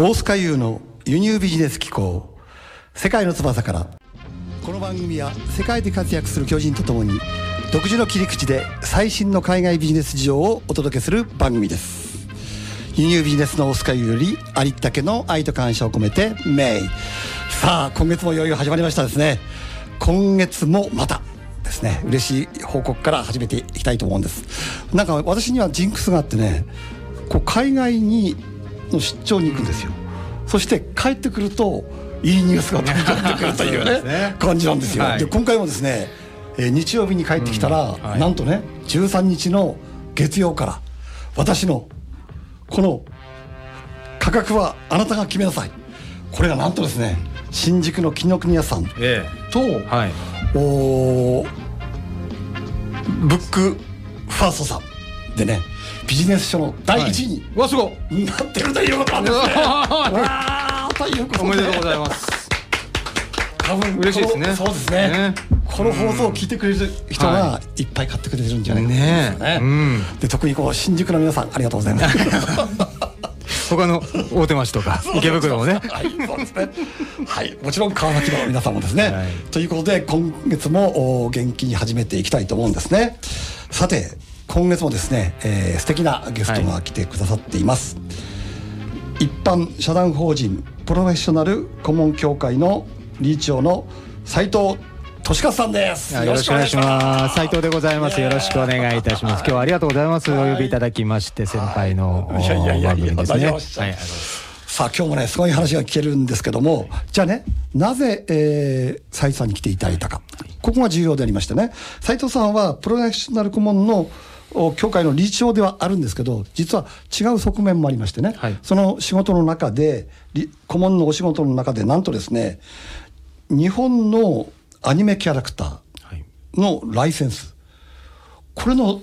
大須賀優の輸入ビジネス機構。世界の翼から。この番組は世界で活躍する巨人とともに独自の切り口で最新の海外ビジネス事情をお届けする番組です。輸入ビジネスの大須賀優よりありったけの愛と感謝を込めてメイさあ今月もいよいよ始まりましたですね。今月もまたですね嬉しい報告から始めていきたいと思うんです。なんか私にはジンクスがあってねこう海外にの出張に行くんですよ、そして帰ってくるといいニュースが飛び込んでくるというねね。感じなんですよ、はい。で今回もですね、えー日曜日に帰ってきたら、うん。はい。なんとね13日の月曜から私のこの価格はあなたが決めなさい。これがなんとですね新宿の紀ノ国屋さんえと、えはい。おーブックファーストさんでねビジネス書の第1位にうわすごい。なってるということなんですね。う わということでおめでとうございます。多分嬉しいですね。そうですね。ね。この放送を聞いてくれる人がはいっぱい買ってくれてるんじゃないかと思うんですよね。ねえ。うん。で特にこう新宿の皆さんありがとうございます。他の大手町とか 池袋もね。はい、そうですね。はい、もちろん川崎の皆さんもですね。はい。ということで今月もお元気に始めていきたいと思うんですね。さて今月もですね、えー素敵なゲストが来てくださっています。一般社団法人プロフェッショナル顧問協会の理事長の斉藤俊和さんです。よろしくお願いします。斉藤でございます。よろしくお願いいたします。今日はありがとうございます。お呼びいただきまして先輩の番組ですね。さあ今日もねすごい話が聞けるんですけどもじゃあねなぜ、えー、斉藤さんに来ていただいたか。ここが重要でありましてね。斉藤さんはプロフェッショナル顧問のお協会の理事長ではあるんですけど実は違う側面もありましてね、はい。その仕事の中でり顧問のお仕事の中でなんとですね日本のアニメキャラクタはい。ーのライセンス。これの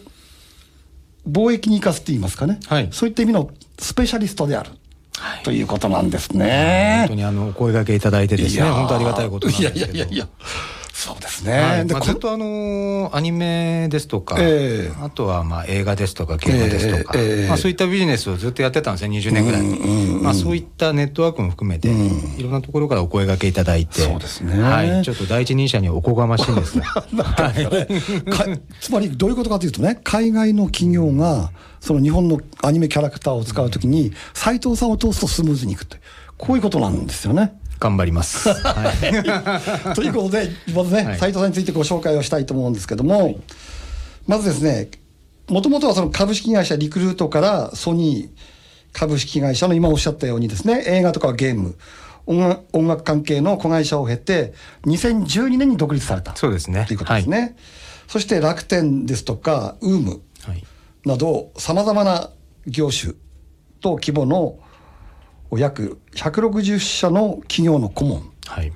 貿易に生かすって言いますかね、はい。そういった意味のスペシャリストである、ということなんですね。本当にあのお声掛けいただいてですね。本当ありがたいことなんですけどいやいやいやいやですね。はい。ずっとあのーアニメですとか、ええ。あとはまあ映画ですとかゲームですとか、ええ。ええまあ、そういったビジネスをずっとやってたんですね20年ぐらい、まあ、そういったネットワークも含めて、いろんなところからお声掛けいただいてそうですね。はい、ちょっと第一人者にはおこがましいんですが。かつまりどういうことかというとね海外の企業がその日本のアニメキャラクターを使うときに斉藤さんを通すとスムーズにいくというこういうことなんですよね。頑張ります、はい、ということでまずねはい。斉藤さんについてご紹介をしたいと思うんですけども、まずですねもともとはその株式会社リクルートからソニー株式会社の今おっしゃったようにですね映画とかゲーム音楽関係の子会社を経て2012年に独立された。そうですね。ということですね、そして楽天ですとかウームはい。などさまざまな業種と規模の約160社の企業の顧問はい。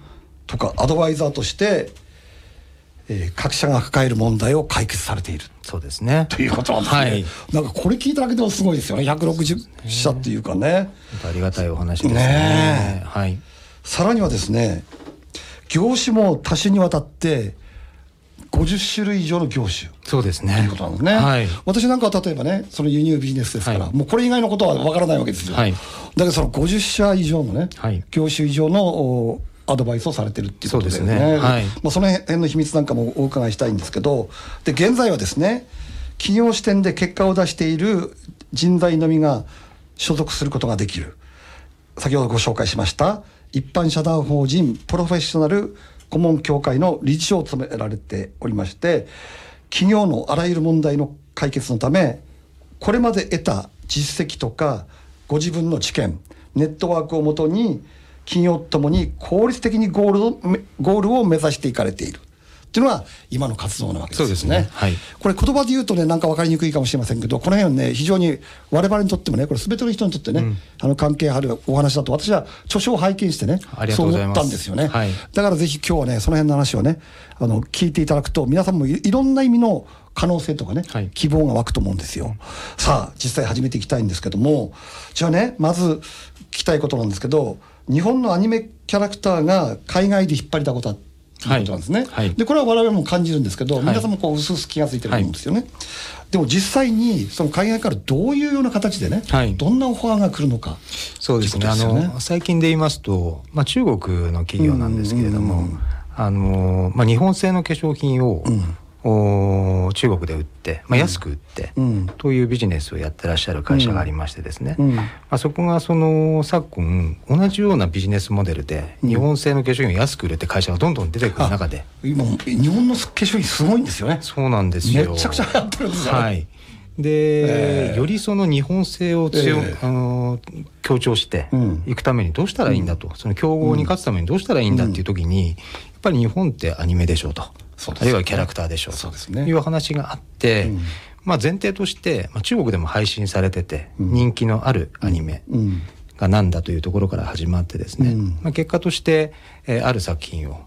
とかアドバイザーとして、えー各社が抱える問題を解決されている。そうですね。ということなんですね、はい。なんかこれ聞いただけでもすごいですよね。160社っていうかね。ありがたいお話ですね。ねえ。はい。さらにはですね業種も多種にわたって50種類以上の業種。そうですね。ということなんですね、はい。私なんかは例えばねその輸入ビジネスですから、はい。もうこれ以外のことはわからないわけですよ、はい。だけどその50社以上のね、はい。業種以上のおアドバイスをされてるっていうことでそうですね。はい。まあ、その辺の秘密なんかもお伺いしたいんですけどで現在はですね企業視点で結果を出している人材のみが所属することができる。先ほどご紹介しました一般社団法人プロフェッショナル顧問協会の理事長を務められておりまして企業のあらゆる問題の解決のためこれまで得た実績とかご自分の知見ネットワークをもとに企業ともに効率的にゴールをゴールを目指していかれている。っていうのが今の活動なわけですね。ね。はい。これ言葉で言うとねなんか分かりにくいかもしれませんけどこの辺はね非常に我々にとってもねこれ全ての人にとってね、あの関係あるお話だと私は著書を拝見してねそう思ったんですよね、はい。だからぜひ今日はねその辺の話をねあの聞いていただくと皆さんもいいろんな意味の可能性とかね、はい。希望が湧くと思うんですよ。さあ実際始めていきたいんですけども。じゃあねまず聞きたいことなんですけど日本のアニメキャラクターが海外で引っ張りだことはとい。うことなんですね。はい。でこれは我々も感じるんですけど、い。皆さんもこう薄々気が付いてると思うんですよね。でも実際にその海外からどういうような形でね、はい。どんなオファーが来るのか。そうですね。ね。の最近で言いますと、まあ、中国の企業なんですけれども、うん。あのまあ、日本製の化粧品を、お中国で売って、まあ、安く売って、うん。というビジネスをやってらっしゃる会社がありましてですね、うん。まあ、そこがその昨今同じようなビジネスモデルで日本製の化粧品を安く売るって会社がどんどん出てくる中で、今、日本の化粧品すごいんですよね。そうなんですよ。めちゃくちゃ流行ってるんですよ。ねはい。で、ええ。よりその日本製を強、ええ。あの強調してうん。いくためにどうしたらいいんだと、その競合に勝つためにどうしたらいいんだっていう時に、やっぱり日本ってアニメでしょうとあるいはキャラクターでしょうとそうですね。いう話があって、うん。まあ、前提として、まあ、中国でも配信されててうん。人気のあるアニメうん。がなんだというところから始まってですね、うん。まあ、結果として、えーある作品を、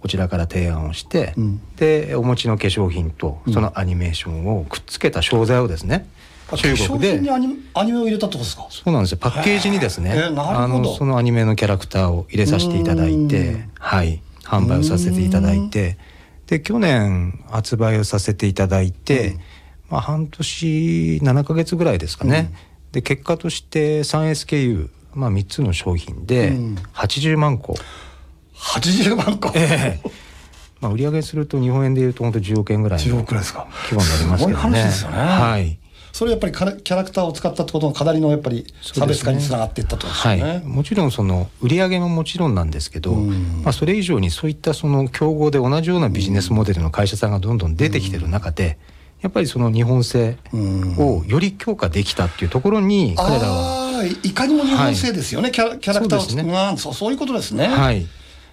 こちらから提案をして、うん。でお持ちの化粧品とそのアニメーションをくっつけた商材をですね、あ中国でアニメアニメを入れたってことですか？そうなんですよ。パッケージにですね、あのそのアニメのキャラクターを入れさせていただいうてん、はい、販売をさせていただいてで去年発売をさせていただいて、うん。まあ、半年7ヶ月ぐらいですかね、で結果として 3SKU、まあ、3つの商品でうん。80万個、80万個？ええ。まあ、売り上げすると日本円でいうと本当10億円ぐらい10の億くらいですか。規模になりますけどすごいね。話ですよね。はいそれやっぱりキャラクターを使ったってことがかなりのやっぱり差別化につながっていったとですよね。はい、もちろんその売り上げももちろんなんですけど、うん。まあ、それ以上にそういったその競合で同じようなビジネスモデルの会社さんがどんどん出てきてる中で、やっぱりその日本製をより強化できたっていうところに彼らは、いかにも日本製ですよね、キャラキャラクターをそうですね。うんそういうことですね。はい、うん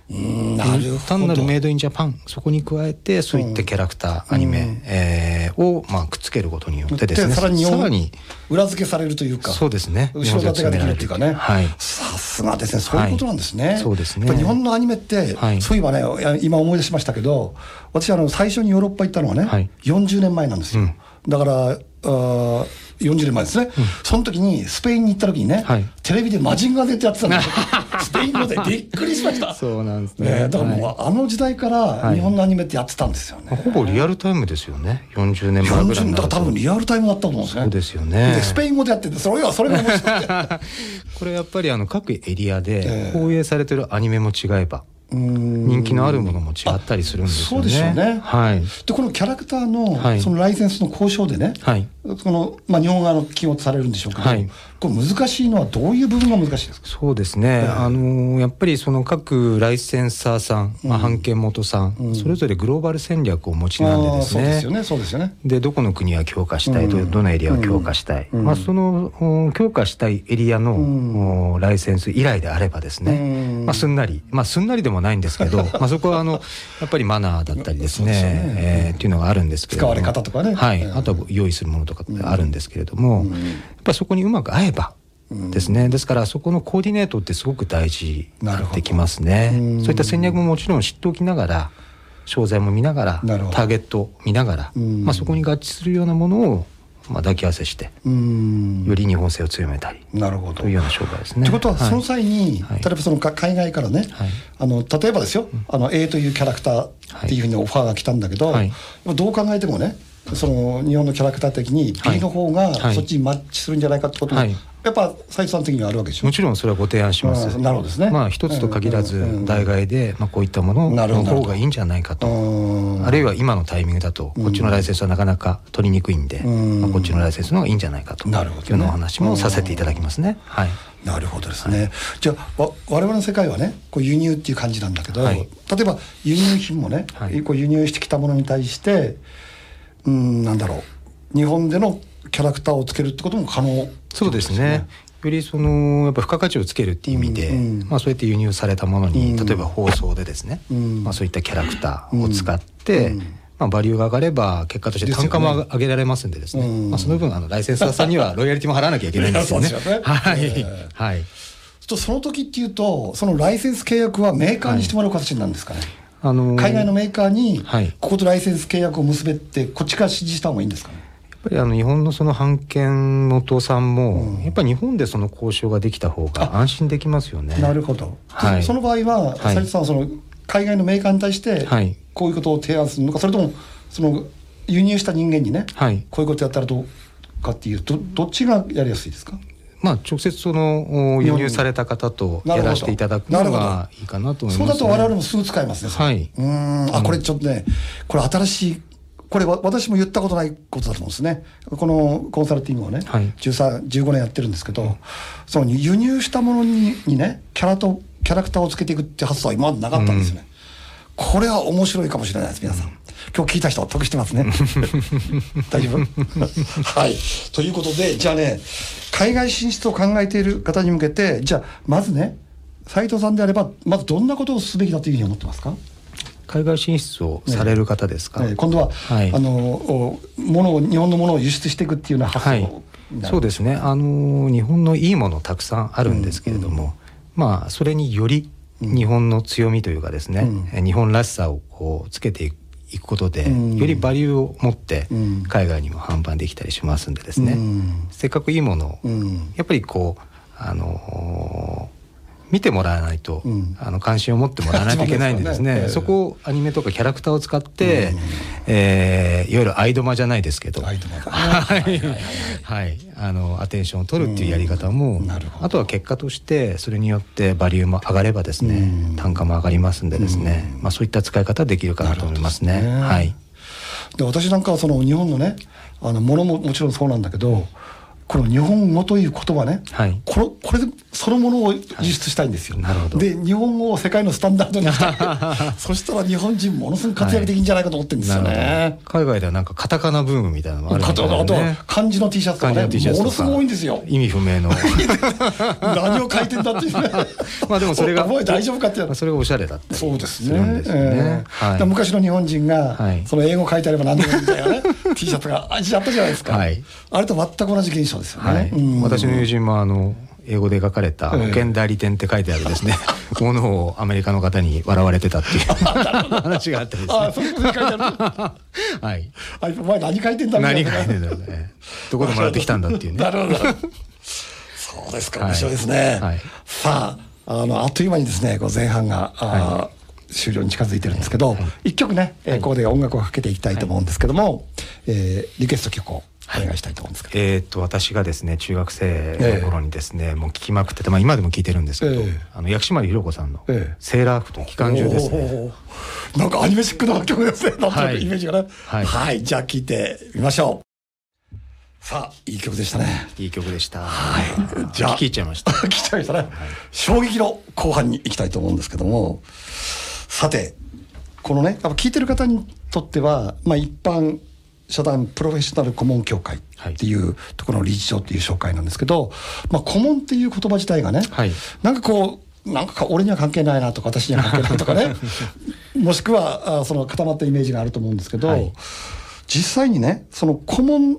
なるほど。単なるメイドインジャパンそこに加えてそういったキャラクター、アニメ、えーをまあくっつけることによってですねさらに裏付けされるというか。そうですね後ろ盾ができるっていうかね。はいさすがですね。そういうことなんですね。はいそうですね日本のアニメって、はいそういえばね、今思い出しましたけど、私あの最初にヨーロッパ行ったのはね、はい40年前なんですよ。うんだから、あー40年前ですね、その時にスペインに行った時にね、はいテレビでマジンガー Z やってたんですよ。スペイン語でびっくりしました。そうなんですねねだからもう、はあの時代からはい日本のアニメってやってたんですよね。ほぼリアルタイムですよね40年前ぐらい40だからになると多分リアルタイムだったと思うんですね。そうですよねでスペイン語でやってて、それはそれが面白くて。これやっぱりあの各エリアえでえ放映されてるアニメも違えば人人気のあるものも違ったりするんですよね。そうでしょうねはい。でこのキャラクターの,、はいそのライセンスの交渉でね、はい。そのまあ、日本側の起用されるんでしょうけど、はい。これ難しいのはどういう部分が難しいですか？そうですね、あのやっぱりその各ライセンサーさん、まあ、版権元さん、それぞれグローバル戦略をお持ちなんでですね。そうですよ。ねそうですよね。でどこの国は強化したい、どどのエリアを強化したい、まあ、そのお強化したいエリアの、おライセンス以来であればですね、うん。まあ、すんなり、まあ、すんなりでもないんですけど まあそこはあのやっぱりマナーだったりですね。すよね。えーっていうのがあるんですけれども。使われ方とかね。はい、うん。あとは用意するものとかってあるんですけれども、やっぱりそこにうまく合えばですね、ですからそこのコーディネートってすごく大事になってきますね。うん。そういった戦略ももちろん知っておきながら商材も見ながらターゲットを見ながら、うん。まあ、そこに合致するようなものを、まあ、抱き合わせしてうん。より日本性を強めたりなるほど。というような商売ですね。ということは、い。その際に、はい。例えばそのか海外からね、はい。あの例えばですよ、あの A というキャラクターっていうふうにオファーが来たんだけど、はい。どう考えてもね、その日本のキャラクター的にはい。B の方がはいそっちにマッチするんじゃないかってことも、はい。やっぱ斉藤さん的にはあるわけでしょ？も。ちろんそれはご提案します。うん。なるほどですね。まあ一つと限らず代替でまあこういったものの方がいいんじゃないかと。うん。あるいは今のタイミングだとこっちのライセンスはなかなか取りにくいんで、うん。まあこっちのライセンスの方がいいんじゃないかと。いうなるほどね。ようなお話もさせていただきますね。はい。なるほどですね。じゃあわ我々の世界はねこう輸入っていう感じなんだけど、はい。例えば輸入品もね、はい。こう輸入してきたものに対してうんなんだろう。日本でのキャラクターをつけるってことも可能。ってことそうですね。よりそのやっぱ付加価値をつけるっていう意味で、うんうん。まあそうやって輸入されたものに、うん。例えば放送でですね、うん。まあそういったキャラクターを使って、うん。まあバリューが上がれば結果として単価も上げられますんでですね、うん。まあその分あのライセンサーさんにはロイヤリティも払わなきゃいけないんですよね。ね。はい、ええ。はい。とその時っていうとそのライセンス契約はメーカーにしてもらう形になるんですかね、あのー海外のメーカーにはい。こことライセンス契約を結べってこっちから指示した方がいいんですかね？やっぱりあの日本のその版権元さんも、やっぱり日本でその交渉ができた方が安心できますよね。なるほど、はい。でその場合は斉はい。藤さんはその海外のメーカーに対してはい。こういうことを提案するのかそれともその輸入した人間にね、はい。こういうことやったらどうかっていうとどっちがやりやすいですか？まあ、直接そのお輸入された方とやらせていただくのがいいかなと思いそうます、だと我々もすぐ使えますね。はい。うーん。あ、これちょっとね、これ新しい、これわ私も言ったことないことだと思うんですね。このコンサルティングをね、はい13、15年やってるんですけど、その輸入したものににね、キャラと、キャラクターをつけていくって発想は今までなかったんですよね。これは面白いかもしれないです、皆さん。今日聞いた人は得してますね。大丈夫？はい。ということで、じゃあね、海外進出を考えている方に向けて、じゃあ、まずね、斉藤さんであれば、まずどんなことをすべきだというふうに思ってますか？海外進出をされる方ですか、えー今度は、はい。あのお物を日本のものを輸出していくっていうような発想はい。そうですね。あの日本のいいものたくさんあるんですけれども、まあそれにより日本の強みというかですね、え日本らしさをこうつけていくいくことで、うん。よりバリューを持ってうん。海外にも販売できたりしますんでですね、うん。せっかくいいものを、うん。やっぱりこうあのー見てもらわないと、うん。あの関心を持ってもらわないといけないんでですね。ね。そこをアニメとかキャラクターを使って、えーいわゆるアイドマじゃないですけど、はい、はい、あのアテンションを取るっていうやり方も、うんあとは結果としてそれによってバリューも上がればですね、うん。単価も上がりますんでですね、まあそういった使い方できるかなと思いますね。すね。はい。で私なんかはその日本のねあのものももちろんそうなんだけどこの日本語という言葉ね、はい。これこれでそのものを輸出したいんですよ、なるほど。で日本語を世界のスタンダードにしたい。そしたら日本人ものすごく活躍できるんじゃないかと思ってるんですよね、ほど。海外ではなんかカタカナブームみたいなのもあるみたね。漢字の T シャツとかね。ものすごい多いんですよ。意味不明の。何を書いてんだっていうね。まあでもそれが大丈夫かってまあそれがおしゃれだったりそうですね。すね。ええ。はい。だから昔の日本人が、はい。その英語書いてあれば何でもいいみたいなね。T シャツがああったじゃないですか、はい。あれと全く同じ現象ですよね、はい、うん。私の友人もあの英語で書かれたええ。保険代理店って書いてあるですね、ものをアメリカの方に笑われてたっていう。話があってですね。あそういうことに書いてある。はい。あお前何書いてんだみたいな。何書いてんだろうね。どこでもらってきたんだっていうね。なるほど。そうですか。はい。面白いですね、はい。さああのあっという間にですねこう前半が、あー終了に近づいてるんですけど、一曲ね、えーここで音楽をかけていきたいと思うんですけども、えーリクエスト曲をお願いしたいと思うんですけど、えーっと私がですね中学生の頃にですね、もう聞きまくってて、まあ、今でも聞いてるんですけど、ええあの薬師丸ひろ子さんのええ「セーラー服と機関銃」ですね。おーなんかアニメチックな曲ですね。なんとなくはいイメージがね。は。はいいじゃあ聴いてみましょう。さあ、いい曲でしたね。いい曲でした。はいじゃあ聞き入っちゃいました。聞きちゃいましたね。衝撃の後半に行きたいと思うんですけども、さて、このね、やっぱ聞いてる方にとっては、まあ一般社団プロフェッショナル顧問協会っていうところの理事長っていう紹介なんですけど、まあ顧問っていう言葉自体がね、はい。なんかこう、なんか俺には関係ないなとか私には関係ないとかね もしくはあその固まったイメージがあると思うんですけど、はい。実際にねその顧問っ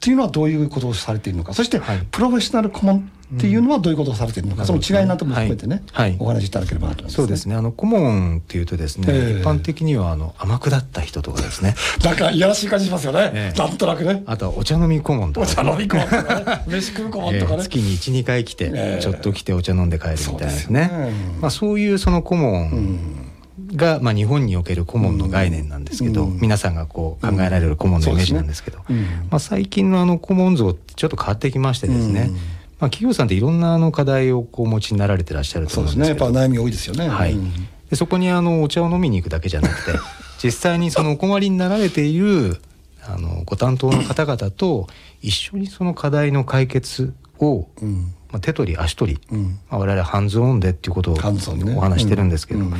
ていうのはどういうことをされているのか。そして、はい。プロフェッショナル顧問っていうのはどういうことをされているのか、その違いなども含めてね、はい。はい。お話しいただければなと思います、そうですね。あの顧問っていうとですね、ええ。一般的にはあの天下った人とかですね。なんかいやらしい感じしますよね、ええ。なんとなくね。あとはお茶飲み顧問とか、お茶飲み顧問とかね。飯食う顧問とかね、えー月に12回来て、ええ。ちょっと来てお茶飲んで帰るみたいなですね。ねまあ、そういうその顧問が、まあ、日本における顧問の概念なんですけど、うん。皆さんがこう考えられる顧問のイメージなんですけど、そうですねうん。まあ、最近のあの顧問像ってちょっと変わってきましてですね、うんまあ、企業さんっていろんなあの課題をこうお持ちになられてらっしゃるとそうですねやっ思うんですけどぱ悩み多いですよね、はい。うん。でそこにあのお茶を飲みに行くだけじゃなくて 実際にそのお困りになられているあのご担当の方々と一緒にその課題の解決を、うん。まあ、手取り足取り、うん。まあ、我々ハンズオンでっていうことをお話してるんですけど、うん。うん。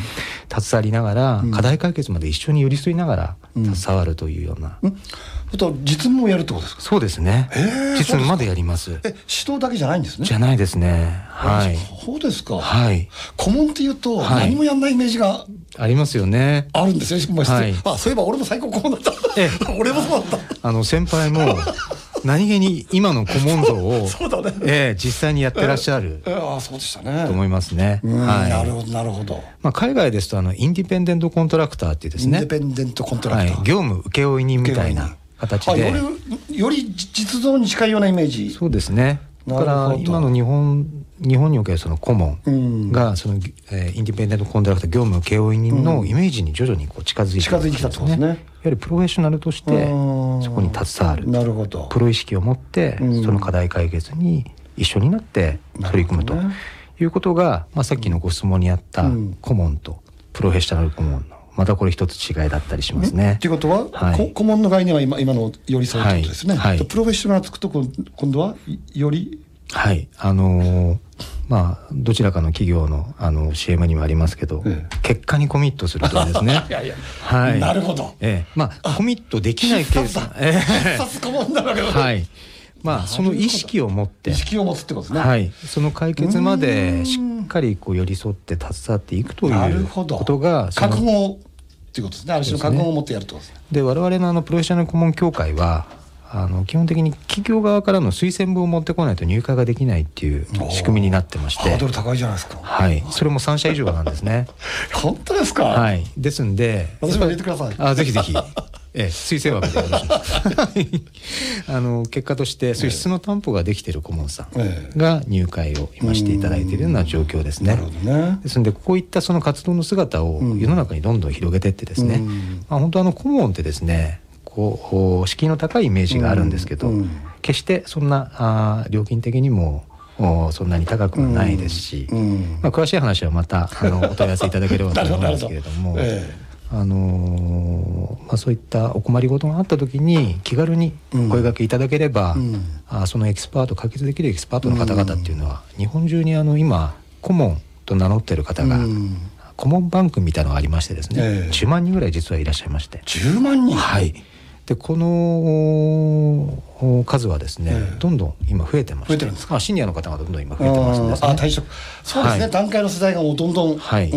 携わりながら、ん。課題解決まで一緒に寄り添いながらうん携わるというような、ん。あと実務もやるってことですか？そうですね。実務までやります。え指導だけじゃないんですね？じゃないですね。はい。そうですか、はい。顧問っていうとはい。何もやんないイメージがありますよね。あるんですよ、まあはい。あそういえば俺も最高顧問だった、え 俺もそうだっあの先輩も 何気に今の顧問像をた そうだね、ええ実際にやってらっしゃるえああそうでしたねと思いますね。うんはい。なるほどなるほど、まあ海外ですとあのインディペンデントコントラクターっていうですねインデ。ペンデントコントラはいクター、。業務請負人みたいな形で。あよりより実像に近いようなイメージそうですね。だから今の日本日本におけるその顧問がその、えー、インディペンデントコントラクター業務請負人のイメージに徐々にこう近づいて、ね、近づいてきたってことですね。やはりプロフェッショナルとしてそこに携わるなるほど。プロ意識を持ってその課題解決に一緒になって取り組むと。いうことが、まあ、さっきのご質問にあった顧問とプロフェッショナル顧問のまたこれ一つ違いだったりしますね。ということは、はい、顧問の概念は今今の寄り添いということですね。はい、プロフェッショナルつくと今度はより？はい。あのー、まあどちらかの企業のあの CM にもありますけど、ええ、結果にコミットするとですね。いやいや、はい、なるほど、ええ、まあコミットできないケース。はい。まあその意識を持って。意識を持つってことですね。はい。その解決までしっかりこう寄り添って携わっていくということが覚悟っていうことですね。ある種の覚悟を持ってやるってことですね。で我々のあのプロフェッショナル顧問協会はあの基本的に企業側からの推薦文を持ってこないと入会ができないっていう仕組みになってまして。ハードル高いじゃないですか。はい。それも3社以上なんですね。本当ですか？はい。ですんで私も入れてください。あぜひぜひ。ええ、推薦枠でよろしい。あの結果としてそういう質の担保ができている顧問さんが入会を今していただいているような状況ですね。ね。ですのでこういったその活動の姿を世の中にどんどん広げていってですね、まあ、本当あの顧問ってですねこう敷居の高いイメージがあるんですけど、決してそんなあ料金的にもそんなに高くはないですし、まあ、詳しい話はまたあの お問い合わせいただければと思うんですけれども。あのまあ、そういったお困りごとがあった時に気軽に声掛けいただければ、うん、あそのエキスパート解決できるエキスパートの方々っていうのは、日本中にあの今顧問と名乗ってる方が、顧問バンクみたいなのがありましてですね、えー、10万人ぐらい実はいらっしゃいまして。10万人？はいでこの数はですね、えー、どんどん今増えてまして増えてるんですか、シニアの方がどんどん今増えてますんですねあ退職そうですね、はい、段階の世代がもうどんどん。はい。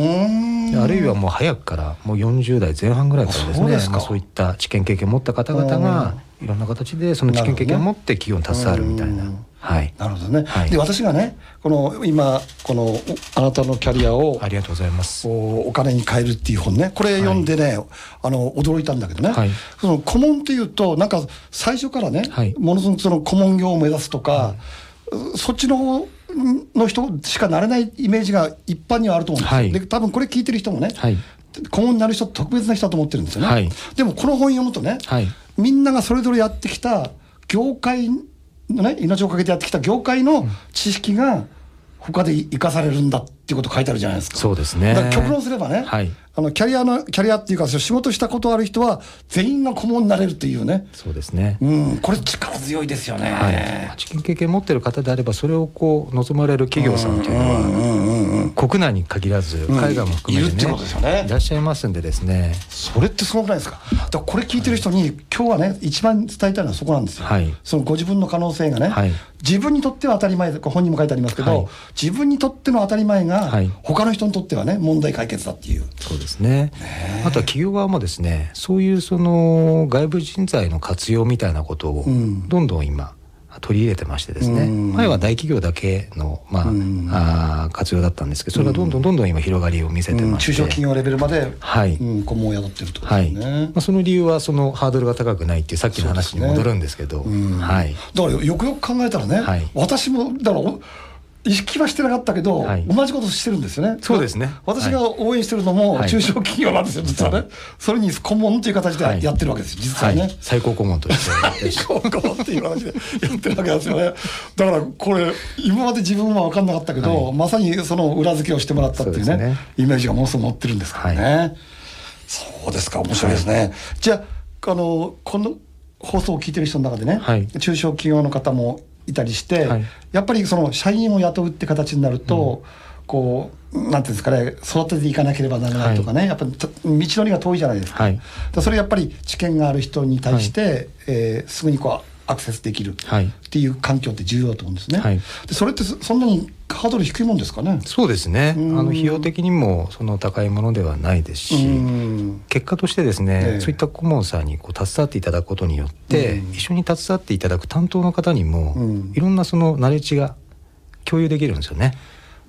あるいはもう早くからもう40代前半ぐらいからですねそうまあ、そういった知見経験を持った方々がいろんな形でその知見経験を持って企業に携わるみたいな。はい、なるほどね、はい、で私がねこの今このあなたのキャリアをありがとうございます。お金に変えるっていう本ね。これ読んでね、はい、あの驚いたんだけどね、はい、その顧問っていうとなんか最初からね、ものすごくその顧問業を目指すとか、そっちの方の人しかなれないイメージが一般にはあると思うんですよ、で多分これ聞いてる人もね、顧問になる人特別な人だと思ってるんですよね、でもこの本読むとね、みんながそれぞれやってきた業界のね命をかけてやってきた業界の知識が他で生かされるんだっていうこと書いてあるじゃないですか。そうですね。極論すればね、はい、あのキャリアのキャリアっていうか仕事したことある人は全員が顧問になれるっていうね。そうですね。うん、これ力強いですよね。はい。知見経験持ってる方であればそれをこう望まれる企業さんっていうのは国内に限らず海外も含めてね、うん、ねいらっしゃいますんでですね。それってすごくないですか？だこれ聞いてる人に、今日はね一番伝えたいのはそこなんですよ。はい。そのご自分の可能性がね、はい、自分にとっては当たり前本にも書いてありますけど、はい、自分にとっての当たり前が、はい、他の人にとってはね問題解決だっていう。そうですね。あとは企業側もですねそういうその外部人材の活用みたいなことをどんどん今、取り入れてましてですね、前は大企業だけの、まああ活用だったんですけどそれがどんどんどんどん今広がりを見せてまして、中小企業レベルまで、はい。顧問を雇ってるとですね、はい。まあ、その理由はそのハードルが高くないっていうさっきの話に戻るんですけど、はい、だからよくよく考えたらね、はい、私もだから意識はしてなかったけど、はい、同じことしてるんですよね。そうですね。私が応援してるのも中小企業なんですよ、実はね。それに顧問という形でやってるわけです、実はね。最高顧問として。最高顧問っていう話でやってるわけですよね。だからこれ、今まで自分は分かんなかったけど、まさにその裏付けをしてもらったっていうね、ねイメージがものすごく持ってるんですからね。そうですか、面白いですね。じゃあ、あの、この放送を聞いてる人の中でね、中小企業の方もいたりして、はい、やっぱりその社員を雇うって形になると、うん、こうなんていうんですかね育てていかなければならないとかね、はい、やっぱり道のりが遠いじゃないですか。はい、それやっぱり知見がある人に対して、はい、えー、すぐにこうアクセスできるっていう環境って重要だと思うんですね。はい、でそれってそんなにハードル低いもんですかね。そうですね。あの費用的にもその高いものではないですし、結果としてですね、えー、そういった顧問さんにこう携わっていただくことによって、一緒に携わっていただく担当の方にも、いろんなそのナレッジが共有できるんですよね。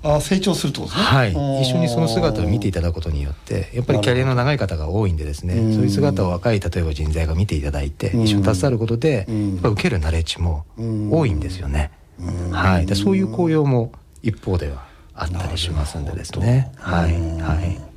あ成長するとですね、はい、一緒にその姿を見ていただくことによってやっぱりキャリアの長い方が多いんでですねそういう姿を若い例えば人材が見ていただいて一緒に携わることでやっぱ受けるナレッジも多いんですよね。はい、でそういう効用も一方ではあったりしますんでですね。はい、はい。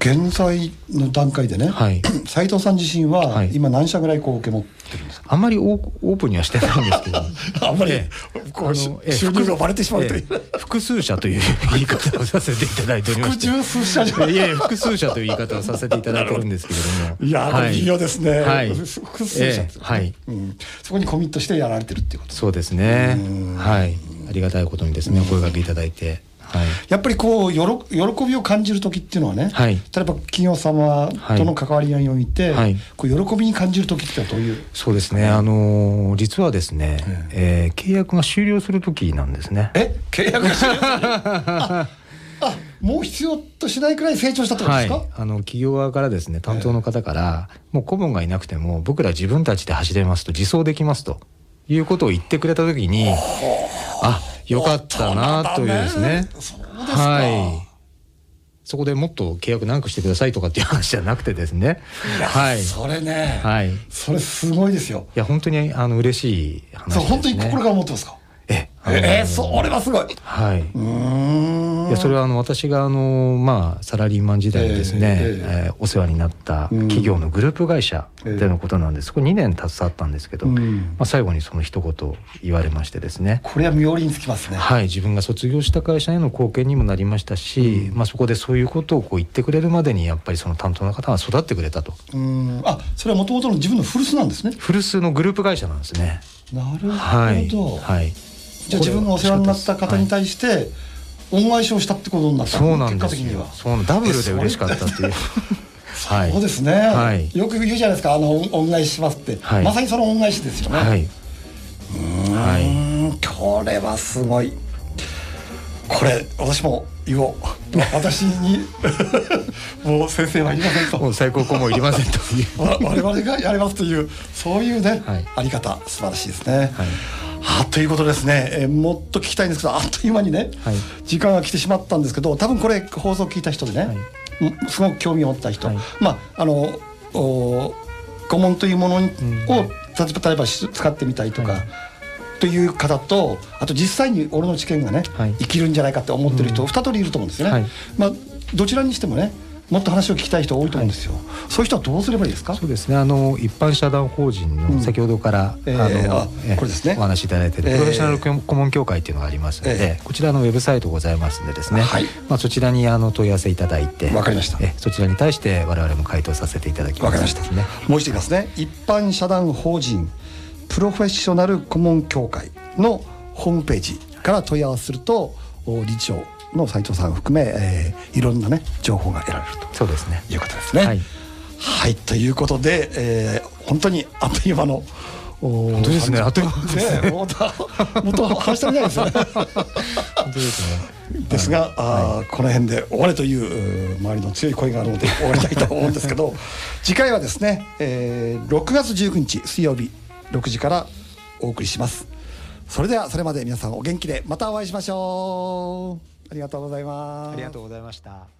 現在の段階でね、はい、斉藤さん自身は今何社ぐらいこう受け持ってるんですか、あんまりオープンにはしてないんですけど。あんまり、ええ、こう収入がバレてしまうという、え、複数社という言い方をさせていただいておりまして。複数社じゃい。や複数社という言い方をさせていただいてるんですけれども。いやー、企業ですね、はい、複数社、はい、うん、そこにコミットしてやられてるっていうこと。そうですね。はいありがたいことにですねお声掛けいただいてはい、やっぱりこう喜びを感じる時っていうのはね、はい、例えば企業様との関わり合いにおいて、はい、こう喜びに感じる時ってどういう？そうですね、あのー、実はですね、えー、契約が終了する時なんですね。え？契約が終了？す るああもう必要としないくらい成長したってことですか、はい、あの企業側からですね担当の方から、もう顧問がいなくても僕ら自分たちで走れますと自走できますということを言ってくれた時にあよかったなというですね。はい。そこでもっと契約長くしてくださいとかっていう話じゃなくてですね。はい。それね。はい。それすごいですよ。いや本当にあの嬉しい話ですね。本当に心から思ってますか？え、えー、それはすごい。はい。いやそれはあの私があのまあサラリーマン時代にですね、えー、えー、お世話になった企業のグループ会社でのことなんです。これ2年携わったんですけど、まあ最後にその一言言われましてですね。これは妙につきますね。はい、自分が卒業した会社への貢献にもなりましたし、うん、まあそこでそういうことをこう言ってくれるまでにやっぱりその担当の方が育ってくれたと。うん。あ、それはもともとの自分の古巣なんですね。古巣のグループ会社なんですね。なるほど。はい。はいじゃあ自分がお世話になった方に対して、恩返しをしたってことになった。そうなんですよ。そうダブルで嬉しかったっていう。はい、そうですね、はい、よく言うじゃないですかあの恩返ししますって、はい、まさにその恩返しですよね。はい。うん、はい、これはすごい。これ私も言おう。私に もう先生はいりませんと。もう最高顧問いりませんと我々がやりますというそういうね、はい、あり方素晴らしいですね、はいあということですね、えー、もっと聞きたいんですけどあっという間にね、はい、時間が来てしまったんですけど多分これ放送聞いた人でね、はい、すごく興味を持った人、はい、まああのお顧問というものを、うん、例えば使ってみたいとか。という方とあと実際に俺の知見がね、生きるんじゃないかって思ってる人、うん、2通りいると思うんですよね。まあ、どちらにしてもねもっと話を聞きたい人多いと思うんですよ、はい、そういう人はどうすればいいですか？そうですね。あの一般社団法人の先ほどから、うん、あの、えー、これですね。お話しいただいているプロフェッショナル顧問協会っていうのがありますので、えー、こちらのウェブサイトございますんでですね、はい、まあ、そちらにあの問い合わせいただいてわかりました。えそちらに対して我々も回答させていただきます。わかりました、ね、もう一度言いますね。一般社団法人プロフェッショナル顧問協会のホームページから問い合わせすると理事長の斉藤さんを含め、えー、いろんなね情報が得られるとそうですねいうことですね。はい、はい、ということで、えー、本当にあっという間の本当ですね。あっとね。もっと話したみたいですよね。本当ですね。ですが、あこの辺で終われという周りの強い声があるので終わりたいと思うんですけど、次回はですね、えー、6月19日水曜日6時からお送りします。それではそれまで皆さんお元気でまたお会いしましょう。ありがとうございます。ありがとうございました。